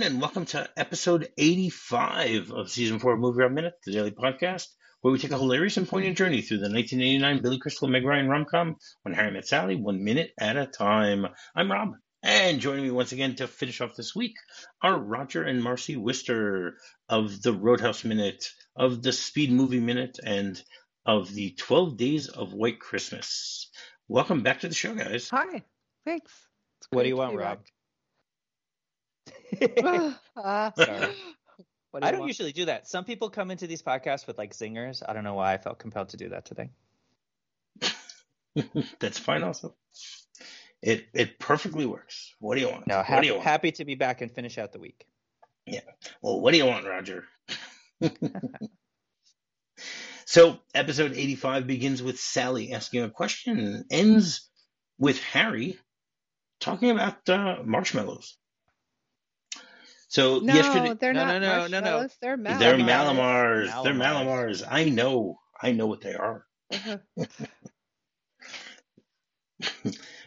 Hello, everyone, and welcome to episode 85 of season four of MovieRob Minute, the daily podcast, where we take a hilarious and poignant journey through the 1989 Billy Crystal and Meg Ryan rom-com When Harry Met Sally, one minute at a time. I'm Rob, and joining me once again to finish off this week are Roger and Marcie Wistar of the Roadhouse Minute, of the Speed Movie Minute, and of the 12 Days of White Christmas. Welcome back to the show, guys. Hi. Thanks. It's What do you want, Rob? back. Uh, Sorry. do I don't want? usually do that. Some people come into these podcasts with like zingers. I don't know why I felt compelled to do that today. That's fine, also. It it perfectly works. What do you want? No, what happy, do you want? happy to be back and finish out the week. Yeah. Well, what do you want, Roger? so, episode 85 begins with Sally asking a question and ends with Harry talking about uh, marshmallows. So, No, yesterday. they're No, not no, no, no, no. marshmallows. They're Mallomars. They're Mallomars. Mallomars. They're Mallomars. Mallomars. I know. I know what they are. Uh-huh.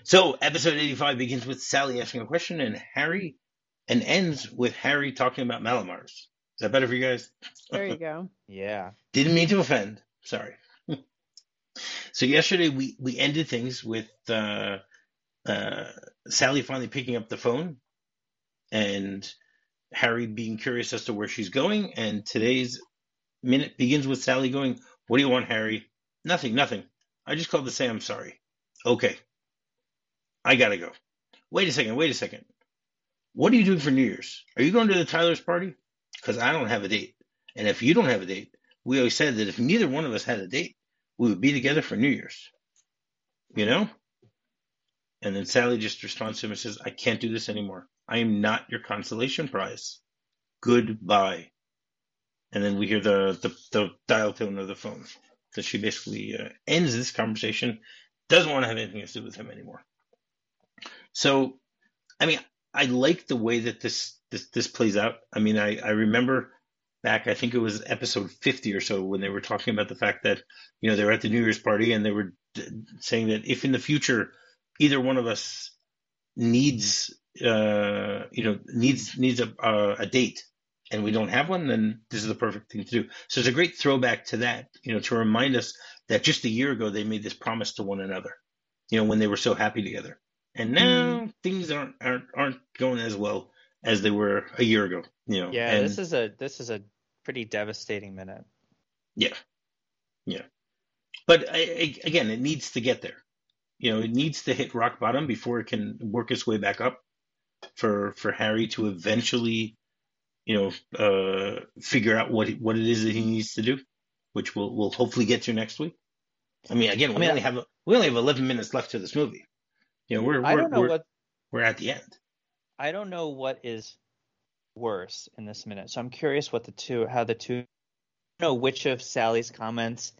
So, episode 85 begins with Sally asking a question and Harry, and ends with Harry talking about Mallomars. Is that better for you guys? There you go. Yeah. Didn't mean to offend. Sorry. so yesterday we we ended things with uh, uh, Sally finally picking up the phone and Harry being curious as to where she's going. And today's minute begins with Sally going, "What do you want, Harry? Nothing, nothing. I just called to say I'm sorry. Okay, I gotta go. Wait a second. Wait a second. What are you doing for New Year's? Are you going to the Tyler's party? Because I don't have a date." And if you don't have a date, we always said that if neither one of us had a date, we would be together for New Year's. You know? And then Sally just responds to him and says, I can't do this anymore. I am not your consolation prize. Goodbye. And then we hear the, the, the dial tone of the phone. So she basically uh, ends this conversation, doesn't want to have anything to do with him anymore. So, I mean, I like the way that this, this, this plays out. I mean, I, I remember back, I think it was episode 50 or so, when they were talking about the fact that, you know, they were at the New Year's party and they were d- saying that if in the future either one of us needs, uh, you know, needs needs a, uh, a date and we don't have one, then this is the perfect thing to do. So it's a great throwback to that, you know, to remind us that just a year ago they made this promise to one another, you know, when they were so happy together. And now things aren't, aren't aren't going as well as they were a year ago, you know. Yeah, and, this is a this is a pretty devastating minute. Yeah, yeah. But I, I, again, it needs to get there. You know, it needs to hit rock bottom before it can work its way back up. For for Harry to eventually, you know, uh, figure out what what it is that he needs to do, which we'll we'll hopefully get to next week. I mean, again, we I mean, only have we only have eleven minutes left to this movie. You know, we're we're I don't know we're, what we're at the end. I don't know what is worse in this minute. So I'm curious what the two how the two I don't know which of Sally's comments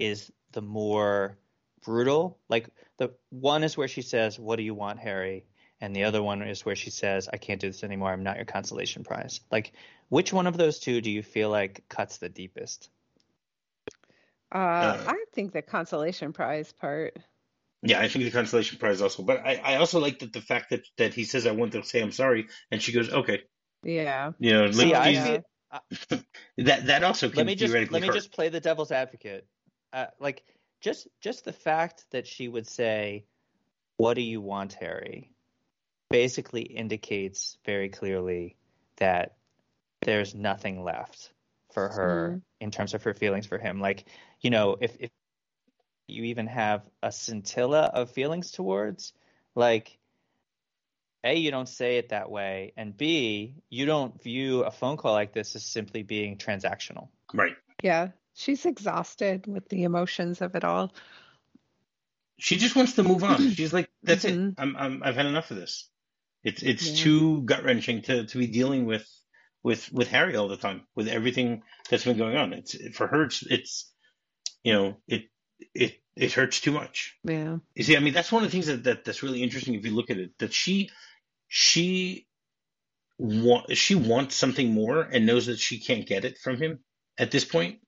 is the more brutal. Like the one is where she says, "What do you want, Harry?" and the other one is where she says, "I can't do this anymore. I'm not your consolation prize." Like which one of those two do you feel like cuts the deepest? Uh, Uh, I think the consolation prize part. Yeah, I think the consolation prize also. But I, I also like that the fact that that he says I want to say I'm sorry, and she goes okay. Yeah. You know, See, like, I he's- feel that that also can let me just let me hurt. just play the devil's advocate. Uh, like just just the fact that she would say, "What do you want, Harry?" basically indicates very clearly that there's nothing left for her mm-hmm. in terms of her feelings for him. Like, you know, if if you even have a scintilla of feelings towards, like a, you don't say it that way, and B, you don't view a phone call like this as simply being transactional. Right. Yeah. She's exhausted with the emotions of it all. She just wants to move on. She's like, that's it. Mhm. I'm, I'm I've had enough of this. It's it's Yeah. too gut wrenching to to be dealing with with with Harry all the time with everything that's been going on. It's for her. It's it's you know it it it hurts too much. Yeah. You see, I mean, that's one of the things that, that that's really interesting if you look at it. That she she want she wants something more and knows that she can't get it from him at this point,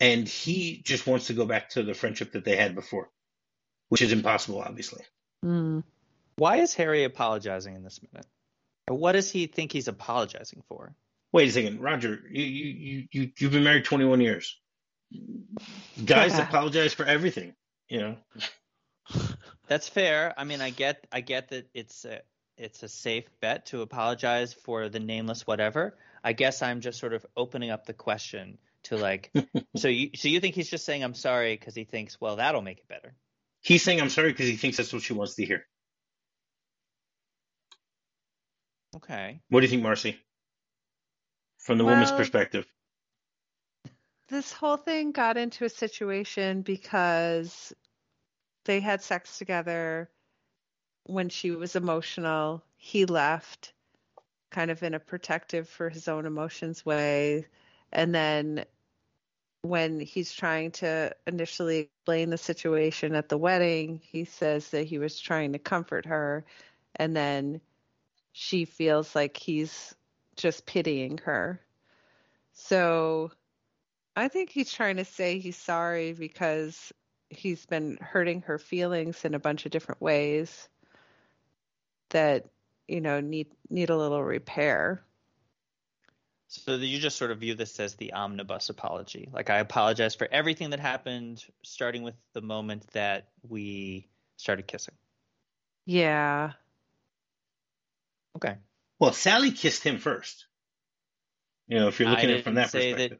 and he just wants to go back to the friendship that they had before, which is impossible, obviously. Mm. Why is Harry apologizing in this minute? What does he think he's apologizing for? Wait a second, Roger. You you you you've been married 21 years. Guys apologize for everything. You know. That's fair. I mean, I get I get that it's a it's a safe bet to apologize for the nameless whatever. I guess I'm just sort of opening up the question to like so you so you think he's just saying I'm sorry because he thinks well that'll make it better. He's saying I'm sorry because he thinks that's what she wants to hear. Okay. What do you think, Marcie? From the woman's perspective. This whole thing got into a situation because they had sex together when she was emotional. He left kind of in a protective for his own emotions way. And then when he's trying to initially explain the situation at the wedding, he says that he was trying to comfort her. And then she feels like he's just pitying her. So I think he's trying to say he's sorry because he's been hurting her feelings in a bunch of different ways that you know need need a little repair. So you just sort of view this as the omnibus apology. Like I apologize for everything that happened, starting with the moment that we started kissing. Yeah. Okay. Well, Sally kissed him first. You know, if you're looking at it from didn't that say perspective.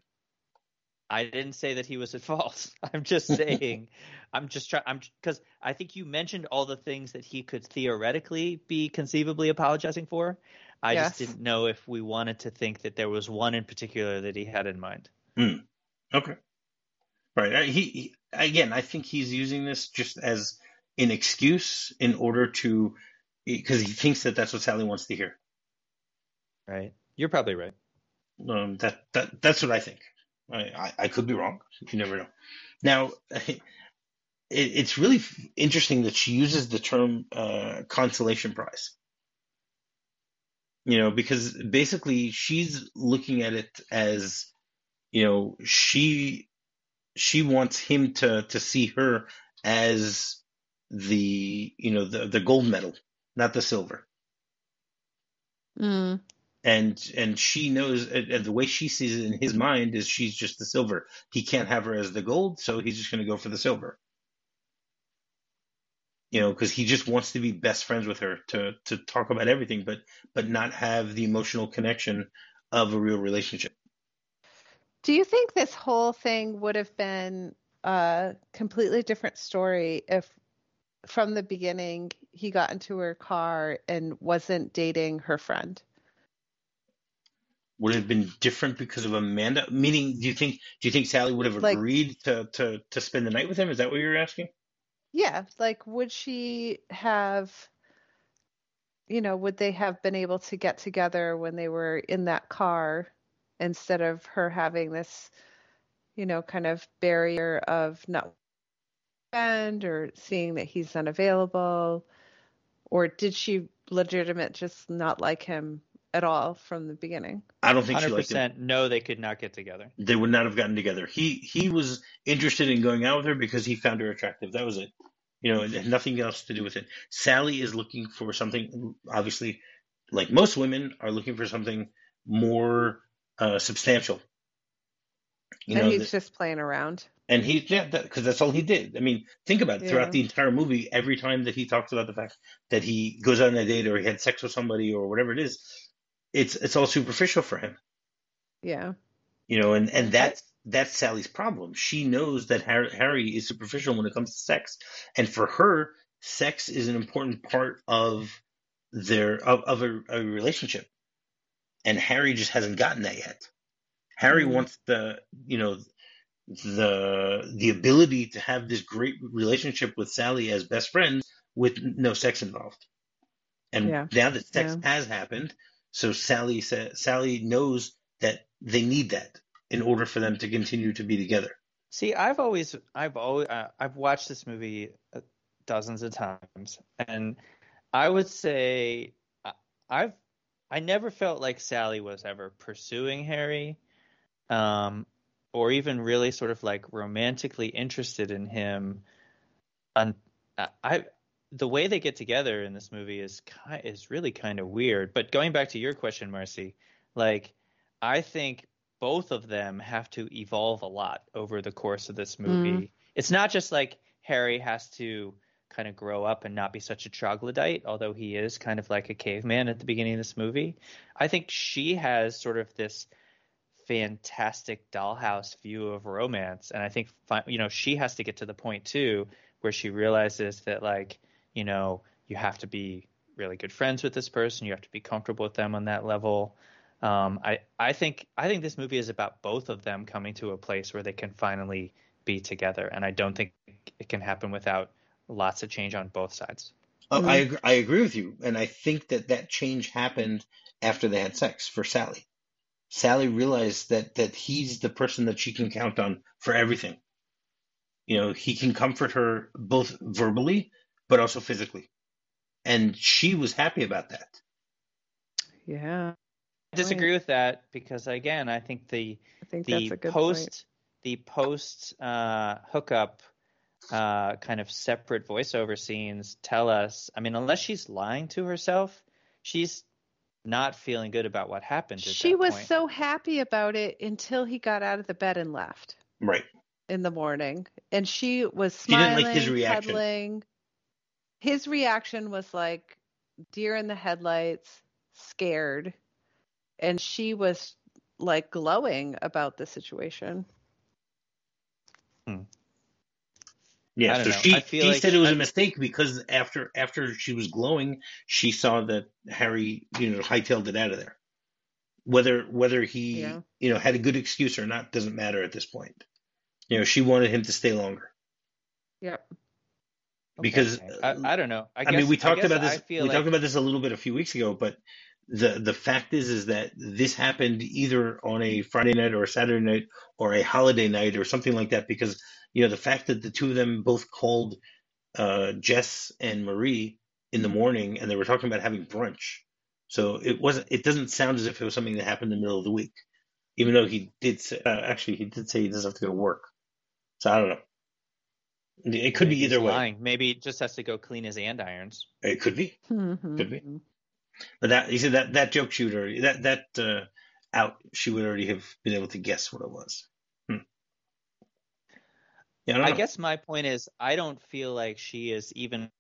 I didn't say that he was at fault. I'm just saying, I'm just trying. I'm because I think you mentioned all the things that he could theoretically be conceivably apologizing for. I just didn't know if we wanted to think that there was one in particular that he had in mind. Okay. Right. He, he again, I think he's using this just as an excuse in order to, because he thinks that that's what Sally wants to hear. Right? You're probably right. Um, that that that's what I think. I, I, I could be wrong. You never know. Now, it, it's really interesting that she uses the term uh, consolation prize. You know, because basically she's looking at it as, you know, she she wants him to to see her as the you know the the gold medal, not the silver. Mm. and and she knows and and the way she sees it in his mind is she's just the silver. He can't have her as the gold so he's just going to go for the silver you know because he just wants to be best friends with her to to talk about everything but but not have the emotional connection of a real relationship. Do you think this whole thing would have been a completely different story if from the beginning he got into her car and wasn't dating her friend? would it have been different because of amanda? Meaning do you think do you think sally would have Like- agreed to to to spend the night with him? Is that what you're asking Yeah, like would she have, you know, would they have been able to get together when they were in that car instead of her having this, you know, kind of barrier of not friend or seeing that he's unavailable? Or did she legitimate just not like him at all from the beginning? i don't think she Hundred liked him percent. No, they could not get together. they would not have gotten together. He he was interested in going out with her because he found her attractive. That was it. You know, it nothing else to do with it. Sally is looking for something. Obviously, like most women, are looking for something more uh, substantial. You and know, he's that- just playing around. and he yeah, because that's all he did. I mean, think about it. Throughout the entire movie, every time that he talks about the fact that he goes on a date or he had sex with somebody or whatever it is, it's it's all superficial for him Yeah. you know and and that's that's sally's problem she knows that harry, harry is superficial when it comes to sex and for her sex is an important part of their of, of a, a relationship and harry just hasn't gotten that yet harry Mhm. wants the you know the the ability to have this great relationship with sally as best friends with no sex involved and Yeah. now that sex Yeah. has happened so sally sa- sally knows that they need that in order for them to continue to be together See, I've always, I've always, uh, I've watched this movie uh, dozens of times, and I would say I- I've, I never felt like Sally was ever pursuing Harry, um, or even really sort of like romantically interested in him. And I, the way they get together in this movie is ki- is really kind of weird. But going back to your question, Marcie, like I think both of them have to evolve a lot over the course of this movie. Mm. It's not just like Harry has to kind of grow up and not be such a troglodyte, although he is kind of like a caveman at the beginning of this movie. I think she has sort of this fantastic dollhouse view of romance, and I think you know she has to get to the point too where she realizes that like you know you have to be really good friends with this person, you have to be comfortable with them on that level. Um, I I think I think this movie is about both of them coming to a place where they can finally be together, and I don't think it can happen without lots of change on both sides. Oh, I agree, I agree with you, and I think that that change happened after they had sex for Sally. Sally realized that that he's the person that she can count on for everything. You know, he can comfort her both verbally but also physically, and she was happy about that. Yeah. I disagree with that because again, I think the I think the post point. the post uh, hookup uh, kind of separate voiceover scenes tell us. I mean, unless she's lying to herself, she's not feeling good about what happened. she was point. so happy about it until he got out of the bed and left. Right. In the morning, and she was smiling, she didn't like his reaction. cuddling. His reaction was like deer in the headlights, scared and she was like glowing about the situation. Hmm. Yeah, so know. she she like said it was I, a mistake because after after she was glowing, she saw that Harry, you know, hightailed it out of there. Whether whether he, yeah. you know, had a good excuse or not doesn't matter at this point. You know, she wanted him to stay longer. Yep. Because okay. I, I, don't know. I, I guess, mean, we talked about this. We like... talked about this a little bit a few weeks ago, but the the fact is is that this happened either on a Friday night or a Saturday night or a holiday night or something like that because you know the fact that the two of them both called uh, Jess and Marie in the morning and they were talking about having brunch. So it wasn't. It doesn't sound as if it was something that happened in the middle of the week, even though he did. Say, uh, actually, he did say he doesn't have to go to work. So I don't know. It could Maybe be either way. Lying. Maybe he just has to go clean his andirons. It could be. Mm-hmm. Could be. But that you said that that joke she would already that that uh, out she would already have been able to guess what it was. Hmm. Yeah, I, I guess my point is I don't feel like she is even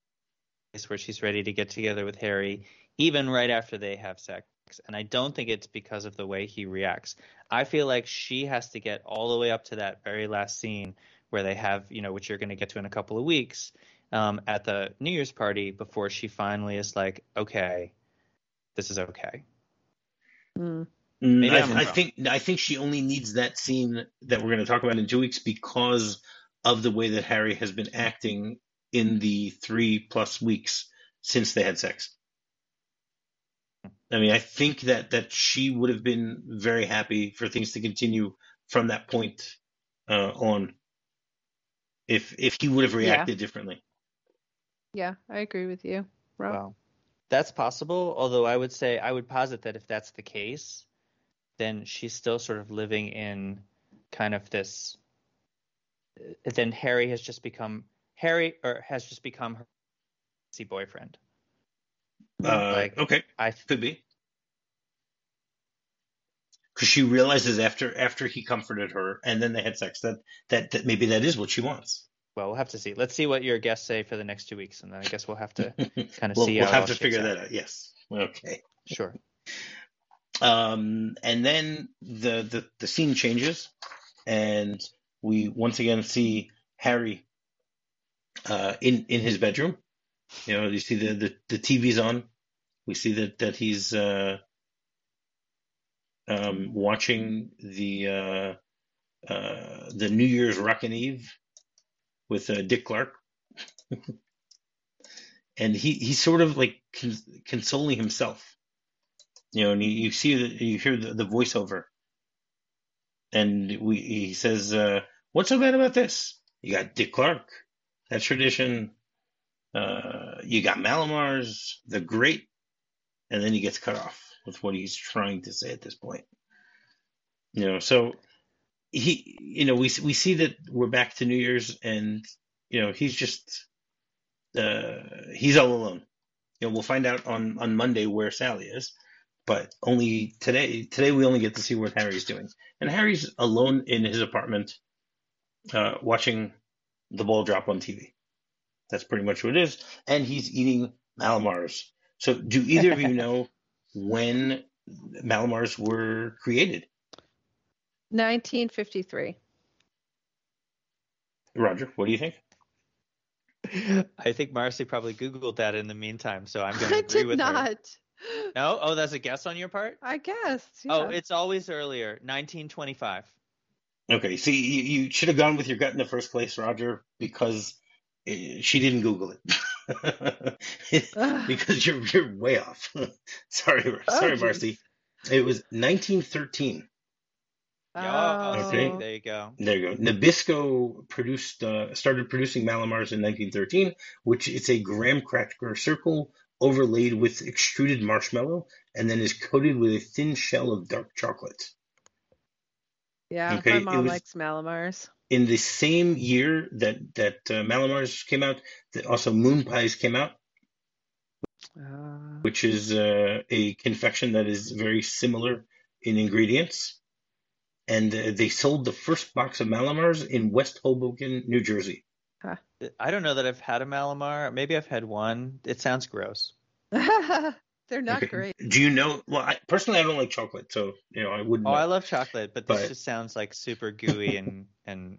place where she's ready to get together with Harry, even right after they have sex. And I don't think it's because of the way he reacts. I feel like she has to get all the way up to that very last scene where they have, you know, which you're going to get to in a couple of weeks um, at the New Year's party before she finally is like, okay, this is okay. Mm. I, I think I think she only needs that scene that we're going to talk about in two weeks because of the way that Harry has been acting in the three plus weeks since they had sex. I mean, I think that that she would have been very happy for things to continue from that point uh, on, if if he would have reacted yeah. differently. Yeah, I agree with you, Rob. Wow. That's possible, although I would say I would posit that if that's the case, then she's still sort of living in kind of this. Uh, then Harry has just become Harry, or has just become her boyfriend. Uh, like, okay, I could be because she realizes after after he comforted her and then they had sex that that that maybe that is what she wants well, we'll have to see. Let's see what your guests say for the next two weeks, and then I guess we'll have to kind of we'll, see. We'll have to figure that out. Yes. Okay. Sure. Um, and then the, the the scene changes, and we once again see Harry uh, in in his bedroom. You know, you see the the, the TV's on. We see that that he's uh, um, watching the uh, uh, the New Year's Rockin' Eve with uh, Dick Clark, and he he's sort of like cons- consoling himself, you know. And you, you see the, you hear the, the voiceover, and we he says, uh, "What's so bad about this? You got Dick Clark, that tradition. Uh, you got Mallomars, the great." And then he gets cut off with what he's trying to say at this point. You know, so he, you know, we we see that we're back to New Year's, and you know, he's just uh, he's all alone. You know, we'll find out on on Monday where Sally is, but only today. Today we only get to see what Harry's doing, and Harry's alone in his apartment, uh, watching the ball drop on TV. That's pretty much what it is, and he's eating Mallomars. So, do either of you know when Mallomars were created? 1953. Roger, what do you think? I think Marcie probably Googled that in the meantime, so I'm going to agree did with her. not. No? Oh, that's a guess on your part? I guess. Oh, it's always earlier, 1925. Okay, see, you, you should have gone with your gut in the first place, Roger, because eh, she didn't Google it. Ugh. because you're you're way off. sorry, Oh, sorry, geez. Marcie. It was 1913. Oh. Okay. there you go. There you go. Nabisco produced uh, started producing Mallomars in 1913, which it's a graham cracker circle overlaid with extruded marshmallow, and then is coated with a thin shell of dark chocolate. Yeah, Okay, my mom was- likes Mallomars. In the same year that that uh, Mallomars came out, that also Moon Pies came out, Uh, which is uh, a confection that is very similar in ingredients. And uh, they sold the first box of Mallomars in West Hoboken, New Jersey. I don't know that I've had a Mallomar. Maybe I've had one. It sounds gross. they're not Okay. great. Do you know? Well, I, personally, I don't like chocolate, so you know I wouldn't. Oh, know. I love chocolate, but this But- just sounds like super gooey and and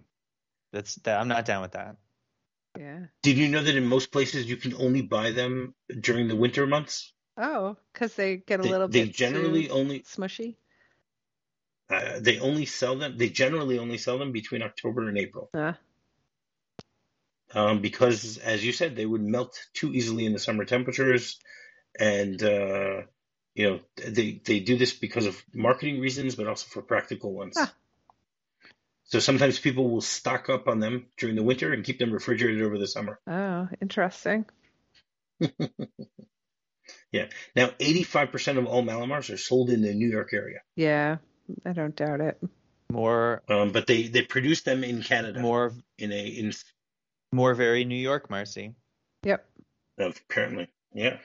that's that. I'm not down with that. Yeah. Did you know that in most places you can only buy them during the winter months? Oh, because they get a They, little they bit generally too only smushy. uh, they only sell them. They generally only sell them between October and April, Uh, um, because as you said, they would melt too easily in the summer temperatures, and uh, you know they they do this because of marketing reasons, but also for practical ones. Ah. So sometimes people will stock up on them during the winter and keep them refrigerated over the summer. oh, interesting. Yeah. Now, 85% of all Mallomars are sold in the New York area, Yeah, I don't doubt it. More um, but they, they produce them in Canada. more in a in more very New York, Marcie. Yep. apparently, yeah.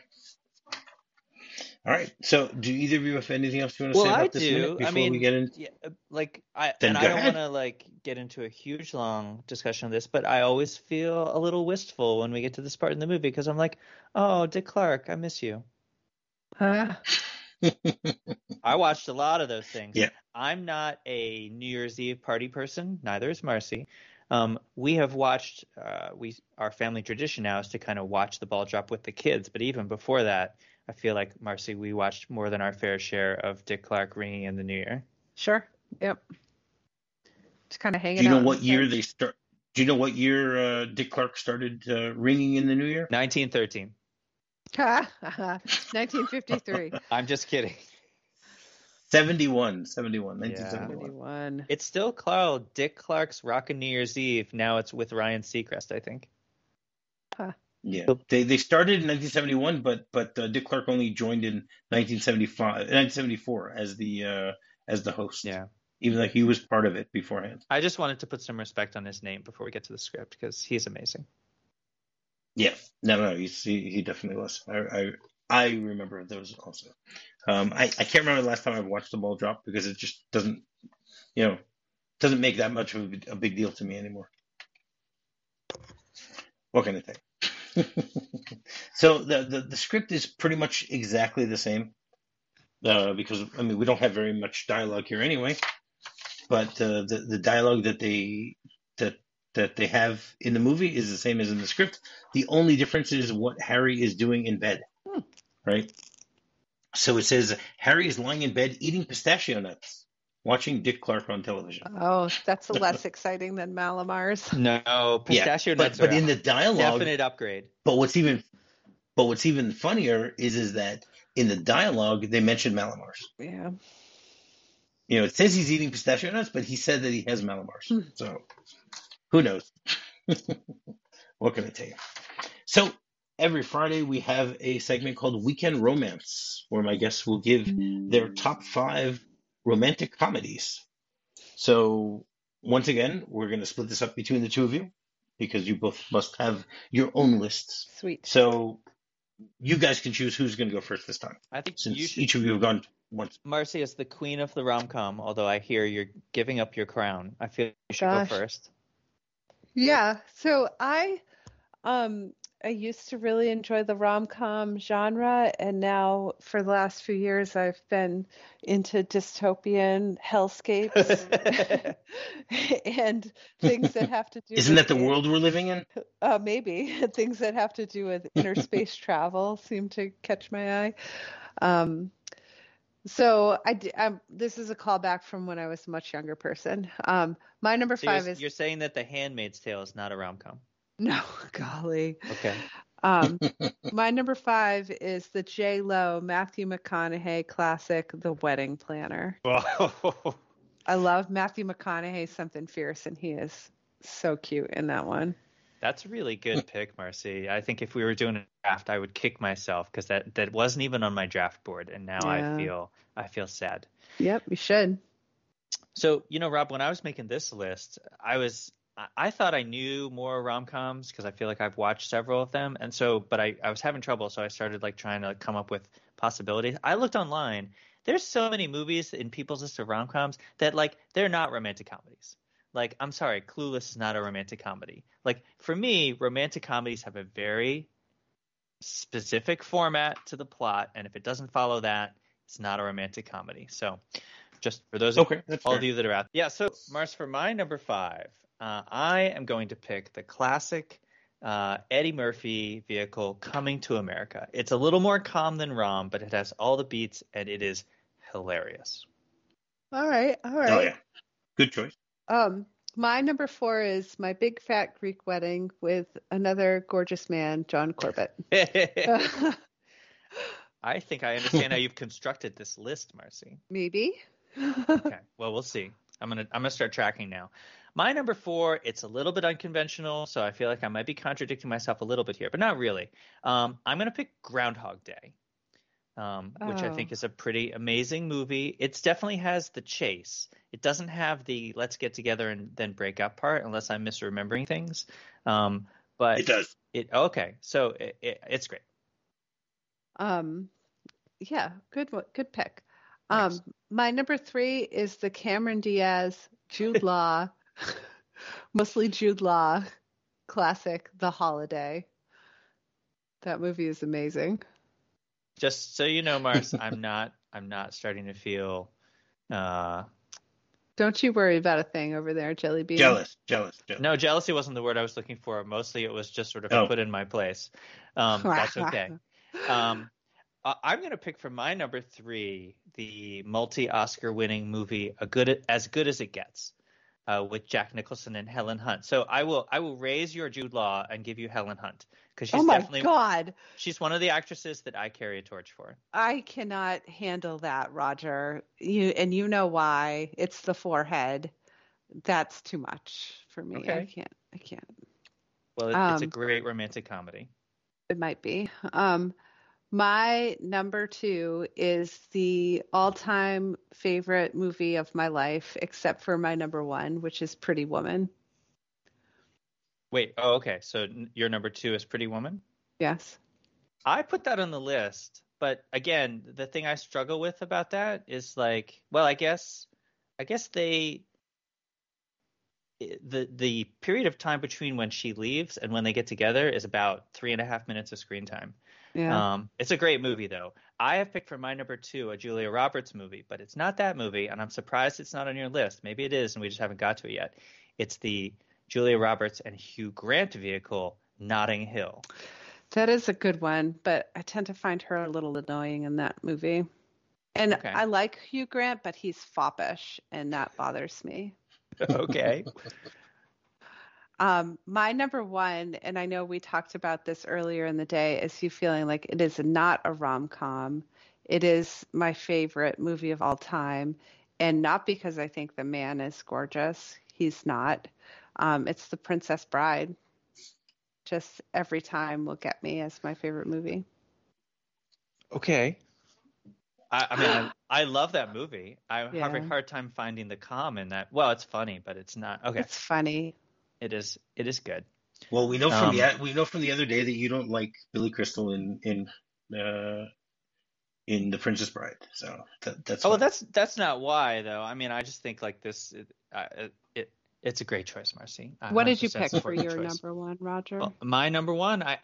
All right. So, do either of you have anything else you want to Well, say about I this do. minute I before mean, we get in? Yeah, uh, like I Then and I don't ahead. want to like get into a huge long discussion of this, but I always feel a little wistful when we get to this part in the movie because I'm like, oh, Dick Clark, I miss you. Ah, I watched a lot of those things. Yeah. I'm not a New Year's Eve party person. Neither is Marcie. Um, we have watched. Uh, we our family tradition now is to kind of watch the ball drop with the kids. But even before that, I feel like Marcie, we watched more than our fair share of Dick Clark ringing in the New Year. sure. Yep. Just kind of hanging Do you know out what the year couch. they start? Do you know what year uh, Dick Clark started uh, ringing in the new year? 1913. Ha, ha, ha. 1953. I'm just kidding. 71, 71, Yeah. 1971. 71. It's still called Dick Clark's Rockin' New Year's Eve. Now it's with Ryan Seacrest, I think. Yeah, they they started in 1971, but but uh, Dick Clark only joined in 1975, 1974 as the uh, as the host. Yeah. even though he was part of it beforehand. I just wanted to put some respect on his name before we get to the script because he's amazing. Yeah, no, no, he's, he he definitely was. I I, I remember those also. Um, I I can't remember the last time I watched the ball drop because it just doesn't, you know, doesn't make that much of a, big- a big deal to me anymore. What can I say? so the, the the script is pretty much exactly the same, uh, because I mean we don't have very much dialogue here anyway, but uh, the the dialogue that they that that they have in the movie is the same as in the script. The only difference is what Harry is doing in bed, Hmm. right? So it says Harry is lying in bed eating pistachio nuts, watching Dick Clark on television. Oh, that's less exciting than Mallomars. No, pistachio yeah, nuts but are in the dialogue, definite upgrade. but what's even but what's even funnier is is that in the dialogue they mention Mallomars. Yeah. You know, it says he's eating pistachio nuts, but he said that he has Mallomars. Hmm. So who knows? what can I tell you? So every Friday we have a segment called Weekend Romance, where my guests will give their top five romantic comedies. So once again, we're going to split this up between the two of you. because you both must have your own lists. Sweet. So you guys can choose who's going to go first this time, I think since you should. each of you have gone once. Marcie is the queen of the rom com. Although I hear you're giving up your crown, I feel you should Gosh. go first. Yeah. So I um I used to really enjoy the rom-com genre and now for the last few years I've been into dystopian hellscapes and things that have to do Isn't with that the world we're living in? Uh, maybe things that have to do with interspace travel seem to catch my eye. Um, so I, d- um, this is a callback from when I was a much younger person. Um, my number So you're, 5 is you're saying that The Handmaid's Tale is not a rom com. no, golly. Okay. Um, my number five is the J Lo Matthew McConaughey classic, The Wedding Planner. I love Matthew McConaughey, something fierce, and he is so cute in that one. That's a really good pick, Marcie. I think if we were doing a draft, I would kick myself because that, that wasn't even on my draft board, and now Yeah. I feel I feel sad. Yep, you should. So you know, Rob, when I was making this list, I was I- I thought I knew more rom coms because I feel like I've watched several of them, and so but I I was having trouble, so I started like trying to come up with possibilities. I looked online. There's so many movies in people's list of rom coms that like they're not romantic comedies. Like I'm sorry, Clueless is not a romantic comedy. Like for me, romantic comedies have a very specific format to the plot, and if it doesn't follow that, it's not a romantic comedy. So, just for those of Okay, that's all fair. of you that are out, yeah. So, Mars, for my number five, uh, I am going to pick the classic uh, Eddie Murphy vehicle, Coming to America. It's a little more calm than Rom, but it has all the beats, and it is hilarious. All right, all right. Oh yeah, good choice. Um, my number four is my big fat Greek wedding with another gorgeous man, John Corbett. I think I understand how you've constructed this list, Marcie. Maybe. Okay. Well, we'll see. I'm gonna I'm gonna start tracking now. My number four, it's a little bit unconventional, so I feel like I might be contradicting myself a little bit here, but not really. Um, I'm gonna pick Groundhog Day, um, which I Oh. think is a pretty amazing movie. It definitely has the chase. It doesn't have the let's get together and then break up part, unless I'm misremembering things. Um, but It does. It okay, so it, it, it's great. Um, yeah, good good pick. Thanks. Um, my number three is the Cameron Diaz, Jude Law, mostly Jude Law classic, The Holiday. That movie is amazing. Just so you know, Mars, I'm not I'm not starting to feel uh, Don't you worry about a thing over there, Jelly Bean. Jealous, jealous, jealous. No, jealousy wasn't the word I was looking for. Mostly, it was just sort of Oh. put in my place. Um, that's okay. Um, I- I'm going to pick for my number three the multi-Oscar-winning movie, "A Good as Good as It Gets," uh, with Jack Nicholson and Helen Hunt. So I will I will raise your Jude Law and give you Helen Hunt because she's oh my definitely God. she's one of the actresses that I carry a torch for. I cannot handle that, Roger. You and you know why. It's the forehead. That's too much for me. I can't. I can't. Well, it, it's a Um, great romantic comedy. It might be. Um, my number two is the all-time favorite movie of my life, except for my number one, which is Pretty Woman. Wait, oh, okay. So your number two is Pretty Woman. Yes. I put that on the list, but again, the thing I struggle with about that is like, well, I guess, I guess they, the the period of time between when she leaves and when they get together is about three and a half minutes of screen time. Yeah. Um, it's a great movie though. I have picked for my number two a Julia Roberts movie, but it's not that movie, and I'm surprised it's not on your list. Maybe it is, and we just haven't got to it yet. It's the Julia Roberts and Hugh Grant vehicle, Notting Hill. That is a good one, but I tend to find her a little annoying in that movie. And Okay. I like Hugh Grant, but he's foppish, and that bothers me. okay. Um, my number one, and I know we talked about this earlier in the day, is you feeling like it is not a rom com. It is my favorite movie of all time, and not because I think the man is gorgeous. He's not. Um, it's The Princess Bride. Just every time will get me as my favorite movie. Okay. I, I mean, I, I love that movie. I have a hard time finding the calm in that. Well, it's funny, but it's not. Okay, It's funny. it is. It is good. Well, we know from Um, the we know from the other day that you don't like Billy Crystal in in uh, in The Princess Bride. So that, that's Oh, well, that's that's not why though. I mean, I just think like this. It, uh, it it's a great choice, Marcie. I What did you pick for your choice. number one, Roger? Well, my number one, I,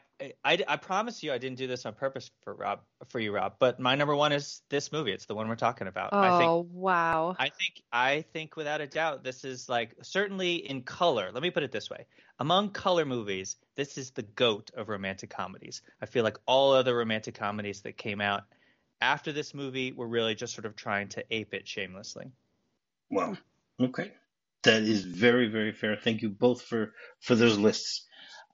I, I promise you, I didn't do this on purpose for Rob, for you, Rob. But my number one is this movie. It's the one we're talking about. I think oh wow. I think I think without a doubt this is like certainly in color. Let me put it this way. Among color movies, this is the goat of romantic comedies. I feel like all other romantic comedies that came out after this movie were really just sort of trying to ape it shamelessly. Well, okay. That is very, very fair. Thank you both for for those lists.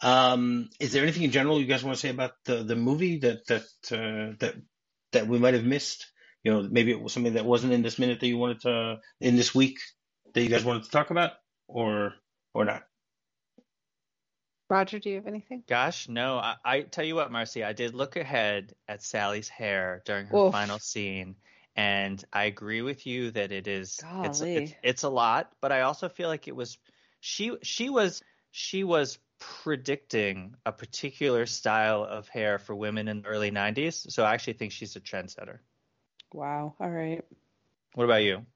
Um, is there anything in general you guys want to say about the the movie that that uh, that that we might have missed? You know, maybe it was something that wasn't in this minute that you wanted to in this week that you guys wanted to talk about, or or not. Roger, do you have anything? Gosh, no. I, I tell you what, Marcie, I did look ahead at Sally's hair during her Oof. final scene, and I agree with you that it is it's, it's it's a lot, but I also feel like it was she she was she was predicting a particular style of hair for women in the early 90s, so I actually think she's a trendsetter. Wow. All right. What about you?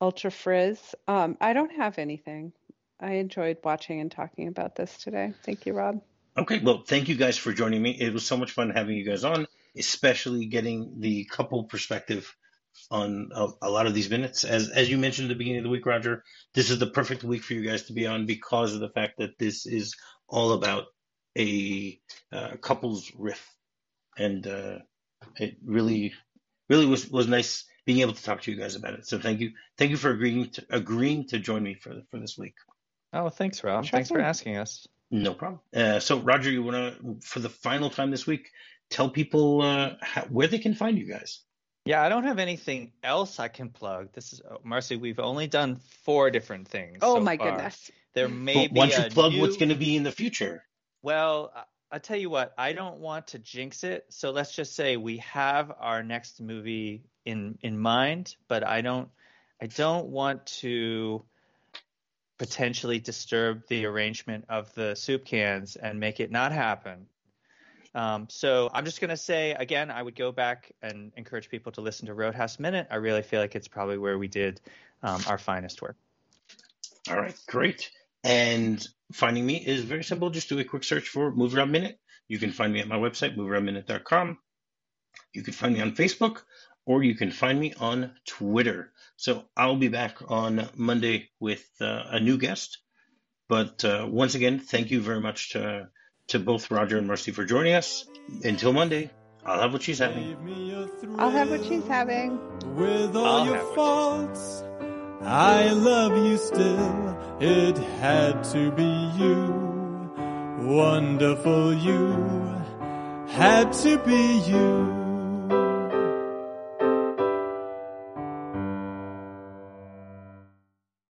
Ultra Frizz. Um, I don't have anything. I enjoyed watching and talking about this today. Thank you, Rob. Okay, well, thank you guys for joining me. It was so much fun having you guys on, especially getting the couple perspective on a, a lot of these minutes. As as you mentioned at the beginning of the week, Roger, this is the perfect week for you guys to be on because of the fact that this is all about a uh, couples riff, and uh, it really, really was was nice being able to talk to you guys about it. So thank you, thank you for agreeing to agreeing to join me for for this week. Oh, thanks, Rob. Sure thanks for asking us. No problem. Uh, so, Roger, you want to, for the final time this week, tell people uh, how, where they can find you guys. Yeah, I don't have anything else I can plug. This is oh, Marcie. We've only done four different things. Oh so my far. goodness. There may Well, be why don't you plug new- what's going to be in the future? Well, I- I tell you what, I don't want to jinx it. So let's just say we have our next movie in in mind, but I don't I don't want to potentially disturb the arrangement of the soup cans and make it not happen. Um, so I'm just going to say again, I would go back and encourage people to listen to Roadhouse Minute. I really feel like it's probably where we did um, our finest work. All right, great. And finding me is very simple. Just do a quick search for MovieRob Minute. You can find me at my website, movierobminute.com. You can find me on Facebook or you can find me on Twitter. So I'll be back on Monday with uh, a new guest. But uh, once again, thank you very much to, to both Roger and Marcie for joining us. Until Monday, I'll have what she's having. I'll have what she's having. With all I'll your have what faults, I love you still. It had to be you. Wonderful you. Had to be you.